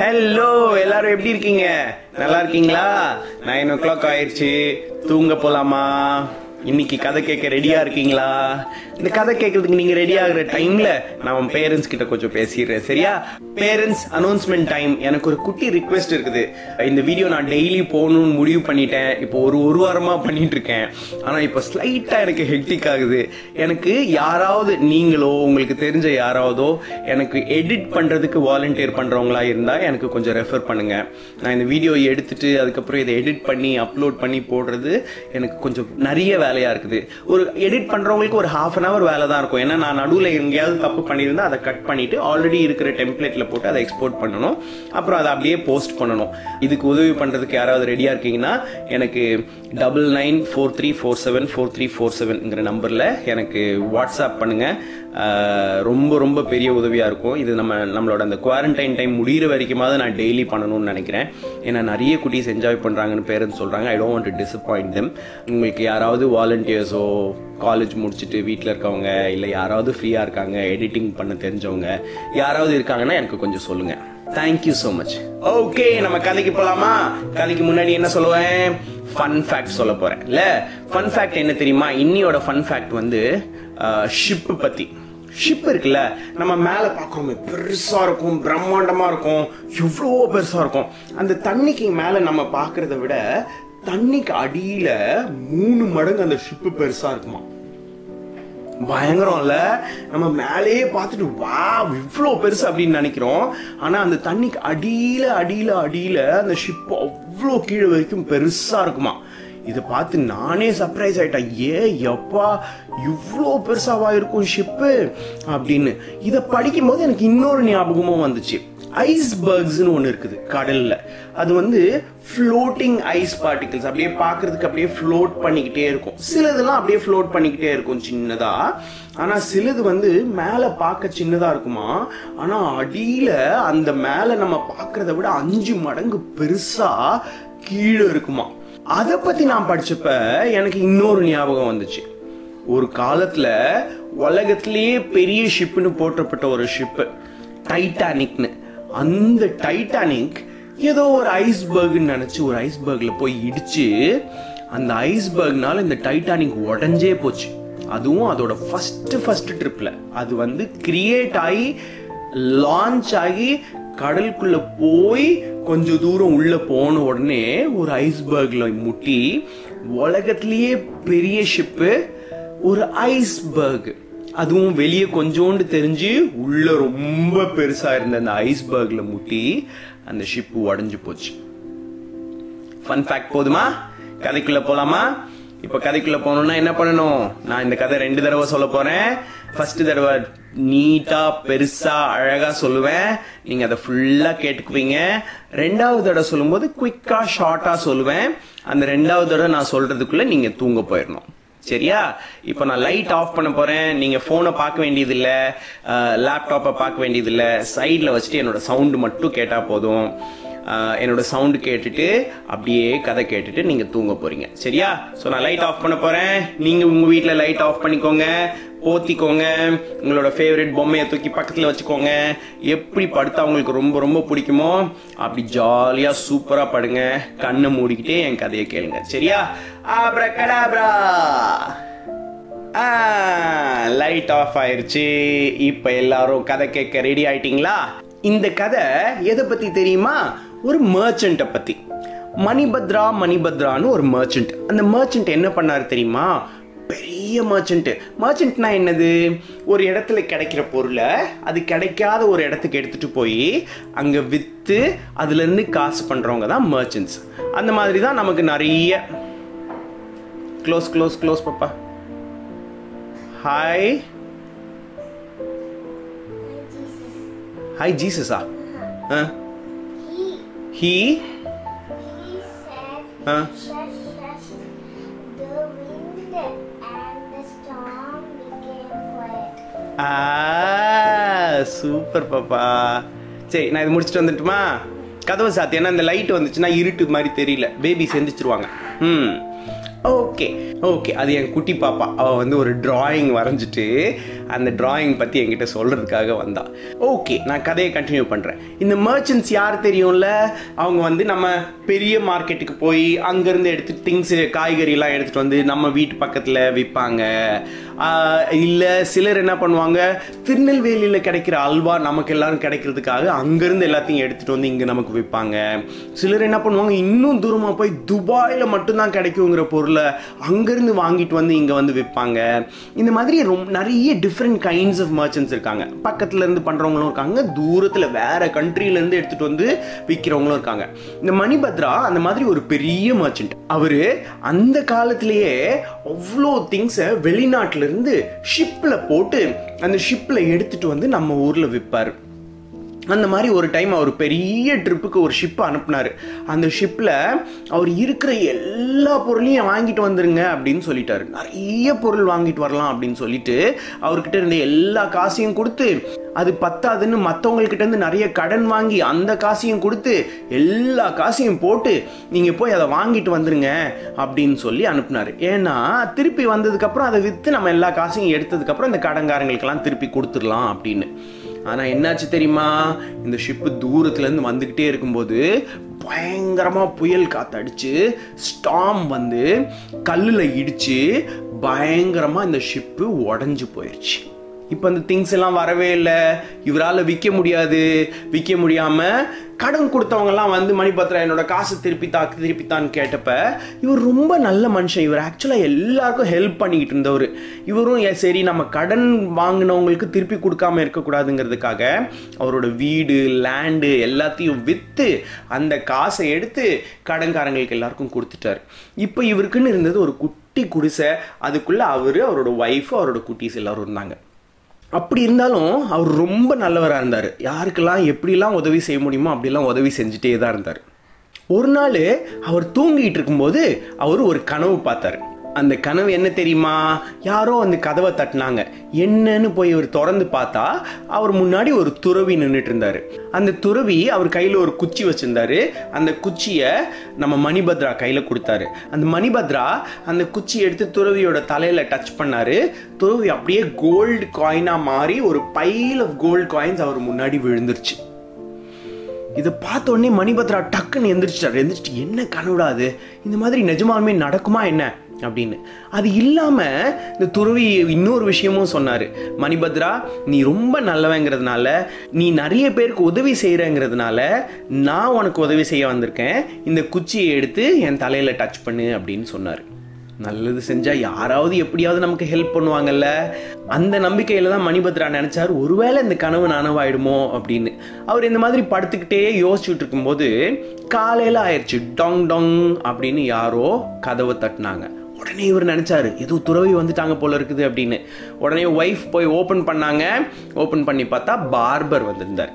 Hello எல்லாரும் எப்படி இருக்கீங்க? நல்லா இருக்கீங்களா? நைன் ஓ கிளாக் ஆயிடுச்சு. தூங்க போலாமா? இன்னைக்கு கதை கேட்க ரெடியா இருக்கீங்களா? இந்த கதை கேட்கறதுக்கு நீங்க ரெடி ஆகுற டைம்ல நான் பேரண்ட்ஸ் கிட்ட கொஞ்சம் பேசிடுறேன் சரியா? பேரண்ட்ஸ் அனௌன்ஸ்மெண்ட் டைம் எனக்கு ஒரு குட்டி ரிக்வெஸ்ட் இருக்குது. இந்த வீடியோ நான் டெய்லி போகணும்னு முடிவு பண்ணிட்டேன். இப்போ ஒரு ஒரு வாரமா பண்ணிட்டு இருக்கேன். ஆனா இப்போ ஸ்லைட்டா எனக்கு ஹெக்டிக் ஆகுது. எனக்கு யாராவது நீங்களோ உங்களுக்கு தெரிஞ்ச யாராவதோ எனக்கு எடிட் பண்றதுக்கு வாலண்டியர் பண்றவங்களா இருந்தா எனக்கு கொஞ்சம் ரெஃபர் பண்ணுங்க. நான் இந்த வீடியோ எடுத்துட்டு அதுக்கப்புறம் இதை எடிட் பண்ணி அப்லோட் பண்ணி போடுறது எனக்கு கொஞ்சம் நிறைய வேலை வேலையா இருக்குது. ஒரு எடிட் பண்றவங்களுக்கு ஒரு ஹாஃப் அன் அவர் வேலை தான் இருக்கும். ஏன்னா நான் நடுவில் எங்கேயாவது தப்பு பண்ணியிருந்தா அதை கட் பண்ணிட்டு ஆல்ரெடி இருக்கிற டெம்ப்ளேட்ல போட்டு அதை எக்ஸ்போர்ட் பண்ணணும். அப்புறம் அதை அப்படியே போஸ்ட் பண்ணணும். இதுக்கு உதவி பண்றதுக்கு யாராவது ரெடியா இருக்கீங்கன்னா எனக்கு double nine four three four seven four three four செவன்ங்கிற நம்பர்ல எனக்கு வாட்ஸ்அப் பண்ணுங்க. ரொம்ப ரொம்ப பெரிய உதவியாக இருக்கும். இது நம்ம நம்மளோட அந்த குவாரண்டைன் டைம் முடிகிற வரைக்குமாவது நான் டெய்லி பண்ணணும்னு நினைக்கிறேன். ஏன்னா நிறைய குட்டீஸ் என்ஜாய் பண்ணுறாங்கன்னு பேரண்ட்ஸ் சொல்கிறாங்க I don't want to disappoint them உங்களுக்கு யாராவது வாலண்டியர்ஸோ காலேஜ் முடிச்சுட்டு வீட்டில் இருக்கவங்க இல்லை யாராவது ஃப்ரீயாக இருக்காங்க எடிட்டிங் பண்ண தெரிஞ்சவங்க யாராவது இருக்காங்கன்னா எனக்கு கொஞ்சம் சொல்லுங்கள் தேங்க்யூ ஸோ மச் ஓகே நம்ம கதைக்கு போகலாமா கதைக்கு முன்னாடி என்ன சொல்லுவேன்? ஃபன் ஃபேக்ட் சொல்ல போகிறேன் இல்லை ஃபன் ஃபேக்ட் என்ன தெரியுமா? இன்னியோட ஃபன் ஃபேக்ட் வந்து ஷிப்பு பற்றி ஷிப் இருக்குல்ல நம்ம மேலே பார்க்குறோமே பெருசாக இருக்கும் பிரம்மாண்டமாக இருக்கும் எவ்வளோ பெருசாக இருக்கும். அந்த தண்ணிக்கு மேலே நம்ம பார்க்குறத விட தண்ணிக்கு அடியில மூணு மடங்கு அந்த ஷிப்பு பெருசா இருக்குமா? பயங்கரம்ல. நம்ம மேலேயே பார்த்துட்டு வா இவ்வளோ பெருசு அப்படின்னு நினைக்கிறோம். ஆனா அந்த தண்ணிக்கு அடியில அடியில அடியில அந்த ஷிப் அவ்வளோ கீழே வரைக்கும் பெருசா இருக்குமா? இதை பார்த்து நானே சர்ப்ரைஸ் ஆயிட்டேன். ஏ எப்பா இவ்வளோ பெருசாவா இருக்கும் ஷிப்பு அப்படின்னு. இதை படிக்கும்போது எனக்கு இன்னொரு ஞாபகமும் வந்துச்சு. ஐஸ்பர்க்ஸ்னு ஒன்று இருக்குது கடலில். அது வந்து ஃப்ளோட்டிங் ஐஸ் பார்ட்டிகல்ஸ் அப்படியே பார்க்கறதுக்கு அப்படியே ஃப்ளோட் பண்ணிக்கிட்டே இருக்கும். சிலதெல்லாம் அப்படியே ஃப்ளோட் பண்ணிக்கிட்டே இருக்கும் சின்னதாக ஆனால் சிலது வந்து மேலே பார்க்க சின்னதாக இருக்குமா? ஆனால் அடியில் அந்த மேலே நம்ம பார்க்கறத விட அஞ்சு மடங்கு பெருசாக கீழே இருக்குமா? அதை பற்றி நான் படிச்சப்ப எனக்கு இன்னொரு ஞாபகம் வந்துச்சு. ஒரு காலத்தில் உலகத்திலேயே பெரிய ஷிப்புன்னு போற்றப்பட்ட ஒரு ஷிப்பு டைட்டானிக்னு அந்த டைட்டானிக் ஏதோ ஒரு ஐஸ்பர்க்னு நினச்சி ஒரு ஐஸ்பர்க்ல போய் இடிச்சு அந்த ஐஸ்பர்க்னால இந்த டைட்டானிக் உடஞ்சே போச்சு. அதுவும் அதோட ஃபர்ஸ்ட் ஃபர்ஸ்ட் ட்ரிப்ல அது வந்து கிரியேட் ஆகி லான்ச் ஆகி கடலுக்குள்ள போய் கொஞ்ச தூரம் உள்ள போன உடனே ஒரு ஐஸ்பர்க்ல முட்டி உலகத்திலேயே பெரிய ஷிப்பு ஒரு ஐஸ்பர்க் அதுவும் வெளியே கொஞ்சோண்டு தெரிஞ்சு உள்ள ரொம்ப பெருசா இருந்த அந்த ஐஸ்பர்க்ல முட்டி அந்த ஷிப் உடஞ்சு போச்சு. ஃபன் ஃபேக்ட் போதுமா? கதைக்குள்ள போலாமா? இப்ப கதைக்குள்ள போகணும்னா என்ன பண்ணணும்? நான் இந்த கதை ரெண்டு தடவை சொல்ல போறேன். ஃபர்ஸ்ட் தடவை நீட்டா பெருசா அழகா சொல்லுவேன். நீங்க அதை ஃபுல்லா கேட்டுக்குவீங்க. ரெண்டாவது தடவை சொல்லும்போது குயிக்கா ஷார்ட்டா சொல்லுவேன். அந்த ரெண்டாவது தடவை நான் சொல்றதுக்குள்ள நீங்க தூங்க போயிடணும் சரியா? இப்போ நான் லைட் ஆஃப் பண்ண போறேன். நீங்க போனை பார்க்க வேண்டியது இல்ல லேப்டாப்பை பார்க்க வேண்டியது இல்ல சைட்ல வச்சுட்டு என்னோட சவுண்டு மட்டும் கேட்டா போதும். என்னோட சவுண்டு கேட்டுட்டு அப்படியே கதை கேட்டுட்டு நீங்க தூங்க போறீங்க. சரியா? ஸோ நான் லைட் ஆஃப் பண்ண போறேன். நீங்க உங்க வீட்டில் லைட் ஆஃப் பண்ணிக்கோங்க. போத்திக்கோங்க உங்களோட ஃபேவரட் பொம்மையை தூக்கி பக்கத்துல வச்சுக்கோங்க. எப்படி படுத்தா உங்களுக்கு ரொம்ப ரொம்ப பிடிக்குமோ அப்படி ஜாலியா சூப்பரா படுங்க. கண்ணை மூடிக்கிட்டே என் கதையை கேளுங்க. சரியா? ஆப்ரகடாப்ரா லைட் ஆஃப் ஆயிருச்சு. இப்போ எல்லாரும் கதை கேட்க ரெடி ஆயிட்டீங்களா? இந்த கதை எதை பத்தி தெரியுமா? ஒரு மர்ச்சண்ட்டை பத்தி. மணிபத்ரா மணிபத்ரான்னு ஒரு மர்ச்சன்ட் அந்த மர்ச்சன்ட் என்ன பண்ணாரு தெரியுமா? பெரிய மர்ச்சன்ட் மர்ச்சன்ட்னா என்னது? ஒரு இடத்துல கிடைக்கிற பொருளை அது கிடைக்காத ஒரு இடத்துக்கு எடுத்துட்டு போய் அங்க வித்து அதுல இருந்து காசு பண்றவங்க தான் மர்ச்சன்ட்ஸ் அந்த மாதிரி தான் நமக்கு நிறைய. க்ளோஸ் க்ளோஸ் க்ளோஸ் பாப்பா. ஹாய் ஹாய் ஜீசஸா He, ஹீ he சூப்பர் பாப்பா. சரி நான் இது முடிச்சுட்டு வந்துட்டுமா? கதவை சாத்தி ஏன்னா இந்த லைட் வந்துச்சுன்னா இருட்டு மாதிரி தெரியல. பேபி செஞ்சிச்சிருவாங்க. ம். ஓகே ஓகே அது என் குட்டி பாப்பா. அவள் வந்து ஒரு டிராயிங் வரைஞ்சிட்டு அந்த டிராயிங் பற்றி என்கிட்ட சொல்கிறதுக்காக வந்தா. ஓகே நான் கதையை கண்டினியூ பண்ணுறேன் இந்த மர்ச்சன்ட்ஸ் யார் தெரியும்ல? அவங்க வந்து நம்ம பெரிய மார்க்கெட்டுக்கு போய் அங்கேருந்து எடுத்துட்டு திங்ஸ் காய்கறிலாம் எடுத்துகிட்டு வந்து நம்ம வீட்டு பக்கத்தில் விற்பாங்க இல்லை சிலர் என்ன பண்ணுவாங்க? திருநெல்வேலியில் கிடைக்கிற அல்வா நமக்கு எல்லாரும் கிடைக்கிறதுக்காக அங்கேருந்து எல்லாத்தையும் எடுத்துகிட்டு வந்து இங்கே நமக்கு விற்பாங்க சிலர் என்ன பண்ணுவாங்க? இன்னும் தூரமாக போய் துபாயில் மட்டும்தான் கிடைக்குங்கிற பொருளை அங்கேருந்து வாங்கிட்டு வந்து இங்கே வந்து விற்பாங்க இந்த மாதிரி ரொம்ப நிறைய டிஃப்ரெண்ட் கைண்ட்ஸ் ஆஃப் மர்ச்சன்ஸ் இருக்காங்க. பக்கத்துல இருந்து பண்ணுறவங்களும் இருக்காங்க. தூரத்தில் வேற கண்ட்ரிலேருந்து எடுத்துகிட்டு வந்து விற்கிறவங்களும் இருக்காங்க. இந்த மணிபத்ரா அந்த மாதிரி ஒரு பெரிய மர்ச்சன்ட் அவரு அந்த காலத்திலேயே அவ்வளோ திங்ஸை வெளிநாட்டுல இருந்து ஷிப்பில் போட்டு அந்த ஷிப்பில் எடுத்துட்டு வந்து நம்ம ஊரில் விற்பார் அந்த மாதிரி ஒரு டைம் அவர் பெரிய ட்ரிப்புக்கு ஒரு ஷிப் அனுப்புனாரு. அந்த ஷிப்பில் அவர் இருக்கிற எல்லா பொருளையும் வாங்கிட்டு வந்துருங்க அப்படின்னு சொல்லிட்டாரு. நிறைய பொருள் வாங்கிட்டு வரலாம் அப்படின்னு சொல்லிட்டு அவர்கிட்ட இருந்த எல்லா காசையும் கொடுத்து அது பத்தாதுன்னு மற்றவங்கக்கிட்டேருந்து நிறைய கடன் வாங்கி அந்த காசையும் கொடுத்து எல்லா காசையும் போட்டு நீங்கள் போய் அதை வாங்கிட்டு வந்துருங்க அப்படின்னு சொல்லி அனுப்புனார். ஏன்னா திருப்பி வந்ததுக்கப்புறம் அதை விற்று நம்ம எல்லா காசையும் எடுத்ததுக்கப்புறம் இந்த கடன்காரங்களுக்கெல்லாம் திருப்பி கொடுத்துடலாம் அப்படின்னு. ஆனால் என்னாச்சு தெரியுமா? இந்த ஷிப்பு தூரத்துலேருந்து வந்துக்கிட்டே இருக்கும்போது பயங்கரமாக புயல் காத்தடிச்சு ஸ்டாம் வந்து கல்லில் இடித்து பயங்கரமாக இந்த ஷிப்பு உடஞ்சி போயிடுச்சு இப்போ அந்த திங்ஸ் எல்லாம் வரவே இல்லை. இவரால் விற்க முடியாது. விற்க முடியாமல் கடன் கொடுத்தவங்கலாம் வந்து மணிபத்ரா என்னோட காசு திருப்பி தா திருப்பித்தான்னு கேட்டப்ப இவர் ரொம்ப நல்ல மனுஷன். இவர் ஆக்சுவலாக எல்லாருக்கும் ஹெல்ப் பண்ணிக்கிட்டு இருந்தவர். இவரும் "ஏ, சரி நம்ம கடன் வாங்கினவங்களுக்கு திருப்பி கொடுக்காம இருக்கக்கூடாதுங்கிறதுக்காக அவரோட வீடு லேண்டு எல்லாத்தையும் விற்று அந்த காசை எடுத்து கடன்காரங்களுக்கு எல்லாருக்கும் கொடுத்துட்டார். இப்போ இவருக்குன்னு இருந்தது ஒரு குட்டி குடிசை. அதுக்குள்ளே அவர் அவரோட ஒய்ஃப் அவரோட குட்டீஸ் எல்லாரும் இருந்தாங்க. அப்படி இருந்தாலும் அவர் ரொம்ப நல்லவராக இருந்தார். யாருக்கெல்லாம் எப்படிலாம் உதவி செய்ய முடியுமோ அப்படிலாம் உதவி செஞ்சுட்டே தான் இருந்தார். ஒரு நாள் அவர் தூங்கிட்டு இருக்கும்போது அவர் ஒரு கனவு பார்த்தாரு. அந்த கனவு என்ன தெரியுமா? யாரோ அந்த கதவை தட்டினாங்க. என்னன்னு போய் அவர் திறந்து பார்த்தா அவர் முன்னாடி ஒரு துறவி நின்றுட்டு இருந்தாரு. அந்த துறவி அவர் கையில் ஒரு குச்சி வச்சிருந்தாரு. அந்த குச்சியை நம்ம மணிபத்ரா கையில் கொடுத்தாரு. அந்த மணிபத்ரா அந்த குச்சி எடுத்து துறவியோட தலையில் டச் பண்ணாரு. துறவி அப்படியே கோல்டு காயினாக மாறி ஒரு பைல் ஆஃப் கோல்டு காயின்ஸ் அவர் முன்னாடி விழுந்துருச்சு. இதை பார்த்த உடனே மணிபத்ரா டக்குன்னு எந்திரிச்சிட்டாரு. எந்திரிச்சிட்டு என்ன கனவுடா அது இந்த மாதிரி நிஜமாலுமே நடக்குமா என்ன? அப்படின்னு. அது இல்லாமல் இந்த துறவி இன்னொரு விஷயமும் சொன்னார். மணிபத்ரா நீ ரொம்ப நல்லவங்கிறதுனால நீ நிறைய பேருக்கு உதவி செய்கிறங்கிறதுனால நான் உனக்கு உதவி செய்ய வந்திருக்கேன். இந்த குச்சியை எடுத்து என் தலையில் டச் பண்ணு அப்படின்னு சொன்னார். நல்லது செஞ்சால் யாராவது எப்படியாவது நமக்கு ஹெல்ப் பண்ணுவாங்கல்ல. அந்த நம்பிக்கையில் தான் மணிபத்ரா நினச்சார் ஒருவேளை இந்த கனவு நனவாயிடுமோ அப்படின்னு. அவர் இந்த மாதிரி படுத்துக்கிட்டே யோசிச்சுட்டு இருக்கும்போது காலையில் ஆயிடுச்சு டொங் டொங் அப்படின்னு யாரோ கதவை தட்டினாங்க. உடனே இவர் நினச்சாரு ஏதோ துறவி வந்துட்டாங்க போல இருக்குது அப்படின்னு. உடனே ஒய்ஃப் போய் ஓப்பன் பண்ணாங்க. ஓப்பன் பண்ணி பார்த்தா பார்பர் வந்திருந்தார்.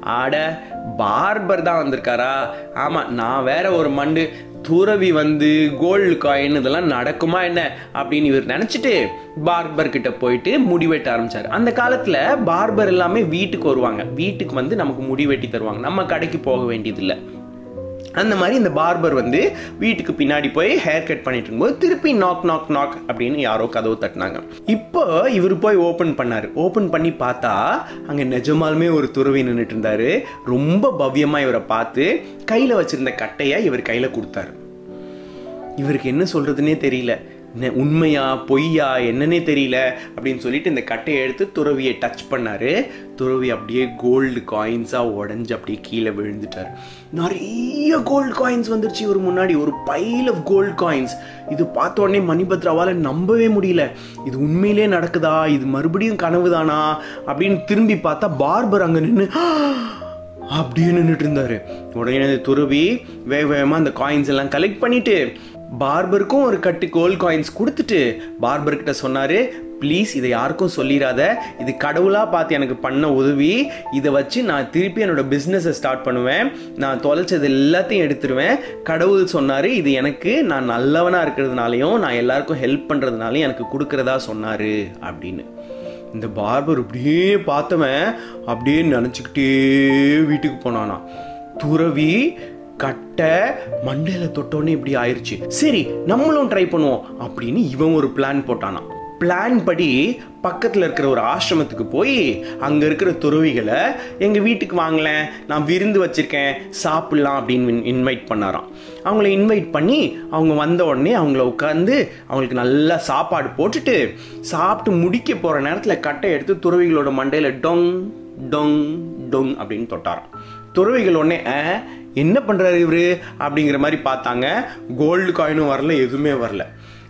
ஆட பார்பர் தான் வந்திருக்காரா? ஆமாம் நான் வேற ஒரு மண்டு துறவி வந்து கோல்டு காயின் இதெல்லாம் நடக்குமா என்ன? அப்படின்னு இவர் நினச்சிட்டு பார்பர் கிட்ட போயிட்டு முடி வெட்ட ஆரம்பிச்சார். அந்த காலத்தில் பார்பர் எல்லாமே வீட்டுக்கு வருவாங்க. வீட்டுக்கு வந்து நமக்கு முடி வெட்டி தருவாங்க. நம்ம கடைக்கு போக வேண்டியதில்லை. அந்த மாதிரி இந்த பார்பர் வந்து வீட்டுக்கு பின்னாடி போய் ஹேர் கட் பண்ணிட்டு இருக்கும்போது திருப்பி நாக் நாக் நாக் அப்படின்னு யாரோ கதவு தட்டினாங்க. இப்போ இவர் போய் ஓப்பன் பண்ணாரு. ஓப்பன் பண்ணி பார்த்தா அங்கே நிஜமாலுமே ஒரு துறவி நின்றுட்டு இருந்தாரு. ரொம்ப பவ்யமாக இவரை பார்த்து கையில் வச்சிருந்த கட்டையை இவர் கையில் கொடுத்தாரு. இவருக்கு என்ன சொல்கிறதுனே தெரியல. உண்மையா பொய்யா என்னன்னே தெரியல அப்படின்னு சொல்லிட்டு இந்த கட்டையை எடுத்து துறவியை டச் பண்ணாரு. துறவி அப்படியே கோல்டு காயின்ஸாக உடஞ்சு அப்படியே கீழே விழுந்துட்டார். நிறைய கோல்டு காயின்ஸ் வந்துருச்சு. இவர் முன்னாடி ஒரு பைல் ஆஃப் கோல்டு காயின்ஸ் இது பார்த்த உடனே மணிபத்ராவால் நம்பவே முடியல. இது உண்மையிலே நடக்குதா? இது மறுபடியும் கனவுதானா? அப்படின்னு திரும்பி பார்த்தா பார்பர் அங்கே நின்று அப்படியே நின்றுட்டு இருந்தாரு. உடனே அந்த துருவி வேக வேகமாக அந்த காயின்ஸ் எல்லாம் கலெக்ட் பண்ணிட்டு பார்பருக்கும் ஒரு கட்டு கோல்ட் காயின்ஸ் கொடுத்துட்டு பார்பர்கிட்ட சொன்னார் சொன்னாரு ப்ளீஸ் இதை யாருக்கும் சொல்லிடாத இது கடவுளாக பார்த்து எனக்கு பண்ண உதவி. இதை வச்சு நான் திருப்பி என்னோட பிஸ்னஸை ஸ்டார்ட் பண்ணுவேன். நான் தொலைச்சது எல்லாத்தையும் எடுத்துருவேன். கடவுள் சொன்னார் இது எனக்கு நான் நல்லவனாக இருக்கிறதுனாலையும் நான் எல்லாருக்கும் ஹெல்ப் பண்ணுறதுனாலையும் எனக்கு கொடுக்குறதா சொன்னார். அப்படின்னு. இந்த பார்பர் அப்படியே பார்த்தவன் அப்படியே நினச்சிக்கிட்டே வீட்டுக்கு போனானா துறவி கட்டை மண்டையில தொட்டோன்னே இப்படி ஆயிடுச்சு சரி நம்மளும் ட்ரை பண்ணுவோம் அப்படின்னு இவன் ஒரு பிளான் போட்டானா. பிளான் படி பக்கத்தில் இருக்கிற ஒரு ஆசிரமத்துக்கு போய் அங்கே இருக்கிற துறவிகளை எங்கள் வீட்டுக்கு வாங்கலேன் நான் விருந்து வச்சுருக்கேன் சாப்பிட்லாம் அப்படின்னு இன்வைட் பண்ணாராம். அவங்கள இன்வைட் பண்ணி அவங்க வந்த உடனே அவங்கள உட்காந்து அவங்களுக்கு நல்லா சாப்பாடு போட்டுட்டு சாப்பிட்டு முடிக்க போகிற நேரத்தில் கட்டை எடுத்து துறவிகளோட மண்டையில் டொங் டொங் டொங் அப்படின்னு தொட்டாராம். துறவிகள் உடனே என்ன பண்ணுறாரு இவரு? அப்படிங்கிற மாதிரி பார்த்தாங்க. கோல்டு காயினும் வரல எதுவுமே வரல.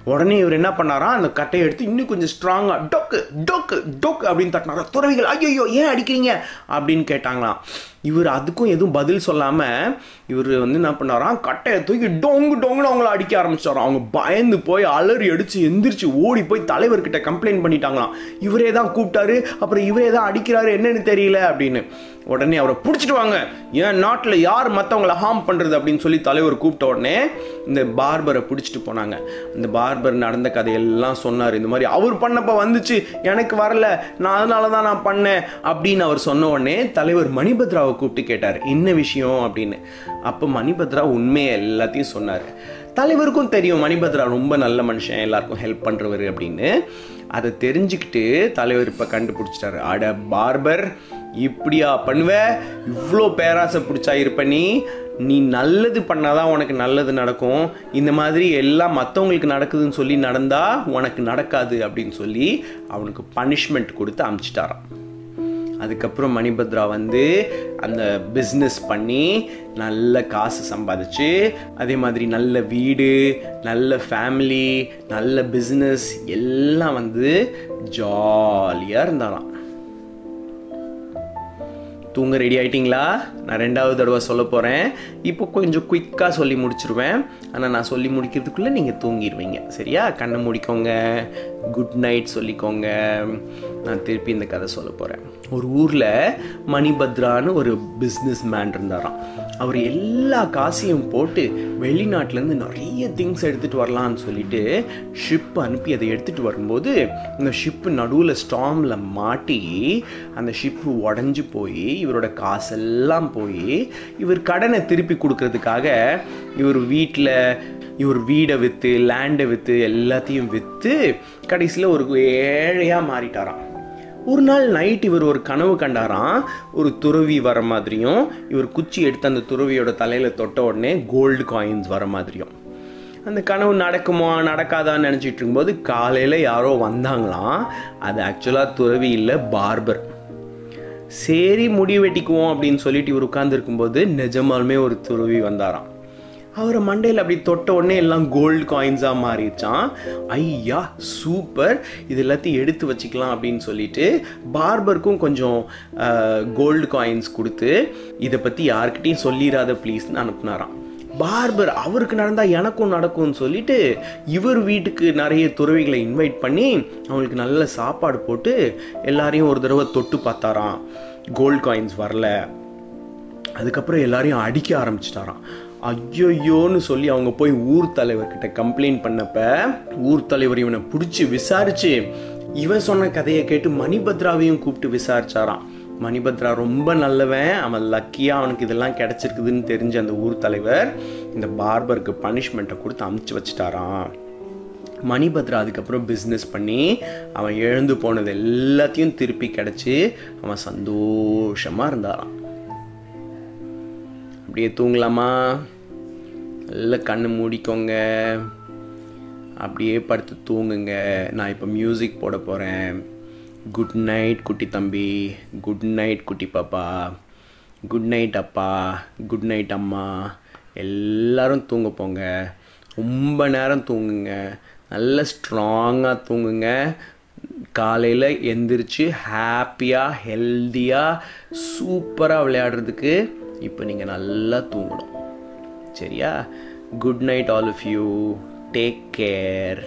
உடனே இவர் என்ன பண்ணாராம் அந்த கட்டையை எடுத்து இன்னும் கொஞ்சம் ஸ்ட்ராங்காக டொக்கு டொக்கு டொக்கு அப்படின்னு தட்டினாரா? துறவிகள் ஐயோ ஏன் அடிக்கிறீங்க? அப்படின்னு கேட்டாங்களாம். இவர் அதுக்கும் எதுவும் பதில் சொல்லாமல் இவர் வந்து என்ன பண்ணாராம் கட்டையை தூக்கி டொங்கு டொங்குன்னு அவங்கள அடிக்க ஆரம்பிச்சாராம். அவங்க பயந்து போய் அலறி அடித்து எந்திரிச்சு ஓடி போய் தலைவர்கிட்ட கம்ப்ளைண்ட் பண்ணிட்டாங்களாம். இவரே தான் கூப்பிட்டாரு. அப்புறம் இவரே தான் அடிக்கிறாரு. என்னன்னு தெரியல அப்படின்னு. உடனே அவரை பிடிச்சிட்டு வாங்க. ஏன் நாட்டில் யார் மற்றவங்கள ஹார்ம் பண்ணுறது அப்படின்னு சொல்லி தலைவர் கூப்பிட்ட உடனே இந்த பார்பரை பிடிச்சிட்டு போனாங்க. இந்த பார்பர் நடந்த கதையெல்லாம் சொன்னார். இந்த மாதிரி அவர் பண்ணப்போ வந்துச்சு. எனக்கு வரல. நான் அதனால தான் நான் பண்ணேன் அப்படின்னு அவர் சொன்ன உடனே தலைவர் மணிபத்ராவை கூப்பிட்டு கேட்டார். என்ன விஷயம் அப்படின்னு. அப்போ மணிபத்ரா உண்மையை எல்லாத்தையும் சொன்னார். தலைவருக்கும் தெரியும் மணிபத்ரா ரொம்ப நல்ல மனுஷன் எல்லாருக்கும் ஹெல்ப் பண்ணுறவர் அப்படின்னு. அதை தெரிஞ்சுக்கிட்டு தலைவர் இப்போ கண்டுபிடிச்சிட்டாரு. அட பார்பர் இப்படியா பண்ணுவ? இவ்வளோ பேராசை பிடிச்சா இருப்ப நீ. நீ நல்லது பண்ணாதான் உனக்கு நல்லது நடக்கும். இந்த மாதிரி எல்லாம் மற்றவங்களுக்கு நடக்குதுன்னு சொல்லி நடந்தா உனக்கு நடக்காது அப்படின்னு சொல்லி அவனுக்கு பனிஷ்மெண்ட் கொடுத்து அமுச்சிட்டாரான் அதுக்கப்புறம் மணிபத்ரா வந்து அந்த பிஸ்னஸ் பண்ணி நல்ல காசு சம்பாதிச்சு அதே மாதிரி நல்ல வீடு நல்ல ஃபேமிலி நல்ல பிஸ்னஸ் எல்லாம் வந்து ஜாலியாக இருந்தாராம். தூங்க ரெடி ஆகிட்டிங்களா நான் ரெண்டாவது தடவை சொல்ல போகிறேன் இப்போ கொஞ்சம் குயிக்காக சொல்லி முடிச்சிருவேன். ஆனால் நான் சொல்லி முடிக்கிறதுக்குள்ளே நீங்கள் தூங்கிடுவீங்க. சரியா? கண்ணை முடிக்கோங்க. குட் நைட் சொல்லிக்கோங்க. நான் திருப்பி இந்த கதை சொல்ல போகிறேன் ஒரு ஊரில் மணிபத்ரான்னு ஒரு பிஸ்னஸ் மேன் இருந்தாராம். அவர் எல்லா காசையும் போட்டு வெளிநாட்டிலேருந்து நிறைய திங்ஸ் எடுத்துகிட்டு வரலான்னு சொல்லிட்டு ஷிப் அனுப்பி அதை எடுத்துகிட்டு வரும்போது இந்த ஷிப்பு நடுவில் ஸ்டாமில் மாட்டி அந்த ஷிப்பு உடஞ்சி போய் இவரோட காசெல்லாம் போய் இவர் கடனை திருப்பி கொடுக்கறதுக்காக இவர் வீட்டில் இவர் வீடை விற்று லேண்டை விற்று எல்லாத்தையும் விற்று கடைசியில் ஒரு ஏழையாக மாறிட்டாராம். ஒரு நாள் நைட் இவர் ஒரு கனவு கண்டாராம். ஒரு துறவி வர மாதிரியும் இவர் குச்சி எடுத்து அந்த துறவியோட தலையில் தொட்ட உடனே கோல்டு காயின்ஸ் வர மாதிரியும். அந்த கனவு நடக்குமா நடக்காதான்னு நினச்சிட்டு இருக்கும்போது காலையில் யாரோ வந்தாங்களாம். அது ஆக்சுவலாக துறவி இல்லை பார்பர் சரி முடி வெட்டிக்குவோம் அப்படின்னு சொல்லிட்டு இவர் உட்கார்ந்துருக்கும்போது நிஜமாலுமே ஒரு துறவி வந்தாராம். அவரை மண்டையில் அப்படி தொட்ட உடனே எல்லாம் கோல்டு காயின்ஸாக மாறிடுச்சான் ஐயா சூப்பர் இது எல்லாத்தையும் எடுத்து வச்சுக்கலாம் அப்படின்னு சொல்லிட்டு பார்பருக்கும் கொஞ்சம் கோல்டு காயின்ஸ் கொடுத்து இதை பற்றி யாருக்கிட்டையும் சொல்லிடாத ப்ளீஸ்னு அனுப்புனாராம். பார்பர் அவருக்கு நடந்தால் எனக்கும் நடக்கும்னு சொல்லிட்டு இவர் வீட்டுக்கு நிறைய துறவிகளை இன்வைட் பண்ணி அவங்களுக்கு நல்ல சாப்பாடு போட்டு எல்லாரையும் ஒரு தடவை தொட்டு பார்த்தாராம். கோல்ட் காயின்ஸ் வரல. அதுக்கப்புறம் எல்லாரையும் அடிக்க ஆரம்பிச்சிட்டாராம். ஐயோயோன்னு சொல்லி அவங்க போய் ஊர் தலைவர்கிட்ட கம்ப்ளைண்ட் பண்ணப்ப ஊர் தலைவர் இவனை பிடிச்சி விசாரிச்சு இவன் சொன்ன கதையை கேட்டு மணிபத்ராவையும் கூப்பிட்டு விசாரிச்சாராம். மணிபத்ரா ரொம்ப நல்லவன் அவன் லக்கியாக அவனுக்கு இதெல்லாம் கிடச்சிருக்குதுன்னு தெரிஞ்ச அந்த ஊர் தலைவர் இந்த பார்பருக்கு பனிஷ்மெண்ட்டை கொடுத்து அமுச்சு வச்சிட்டாராம். மணிபத்ரா அதுக்கப்புறம் பிஸ்னஸ் பண்ணி அவன் எழுந்து போனது எல்லாத்தையும் திருப்பி கிடச்சி அவன் சந்தோஷமாக இருந்தாராம். அப்படியே தூங்கலாமா? நல்லா கண்ணு மூடிக்கோங்க. அப்படியே படுத்து தூங்குங்க. நான் இப்போ மியூசிக் போட போகிறேன் குட் நைட் குட்டி தம்பி. குட் நைட் குட்டி பாப்பா. குட் நைட் அப்பா. குட் நைட் அம்மா. எல்லாரும் தூங்க போங்க. ரொம்ப நேரம் தூங்குங்க. நல்ல ஸ்ட்ராங்காக தூங்குங்க. காலையில் எந்திரிச்சு ஹாப்பியாக ஹெல்த்தியாக சூப்பராக விளையாடுறதுக்கு இப்போ நீங்கள் நல்லா தூங்கணும். சரியா good night all of you take care